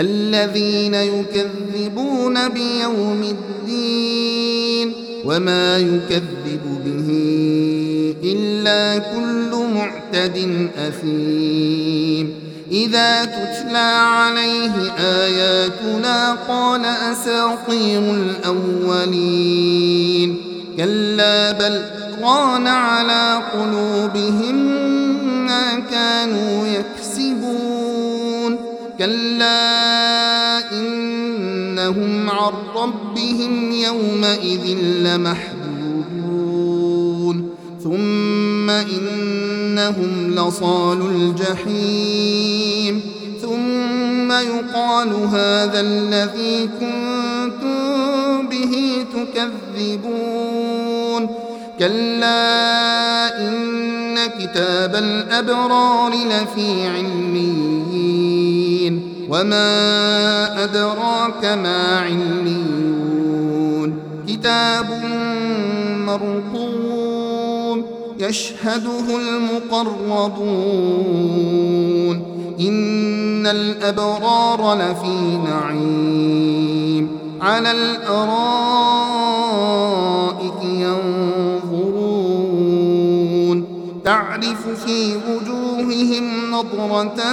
الذين يكذبون بيوم الدين وما يكذب به إلا كل معتد أثيم. إذا تتلى عليه آياتنا قال أساطير الأولين. كلا بل ران على قلوبهم كلا إنهم عن ربهم يومئذ لمحجوبون. ثم إنهم لصال الجحيم. ثم يقال هذا الذي كنتم به تكذبون. كلا إن كتاب الأبرار لفي عليين وما أدراك ما عليون كتاب مرقوم يشهده المقربون إن الأبرار لفي نعيم على الأرائك ينظرون تعرف في وجوههم نضرة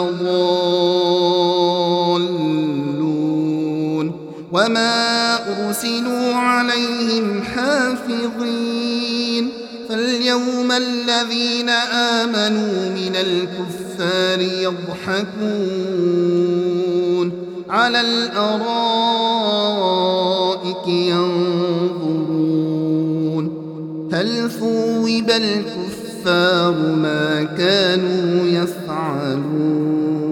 لضالون وما أرسلوا عليهم حافظين فاليوم الذين آمنوا من الكفار يضحكون على الأرائك ينظرون هل ثوب الكفار ما كانوا يفعلون.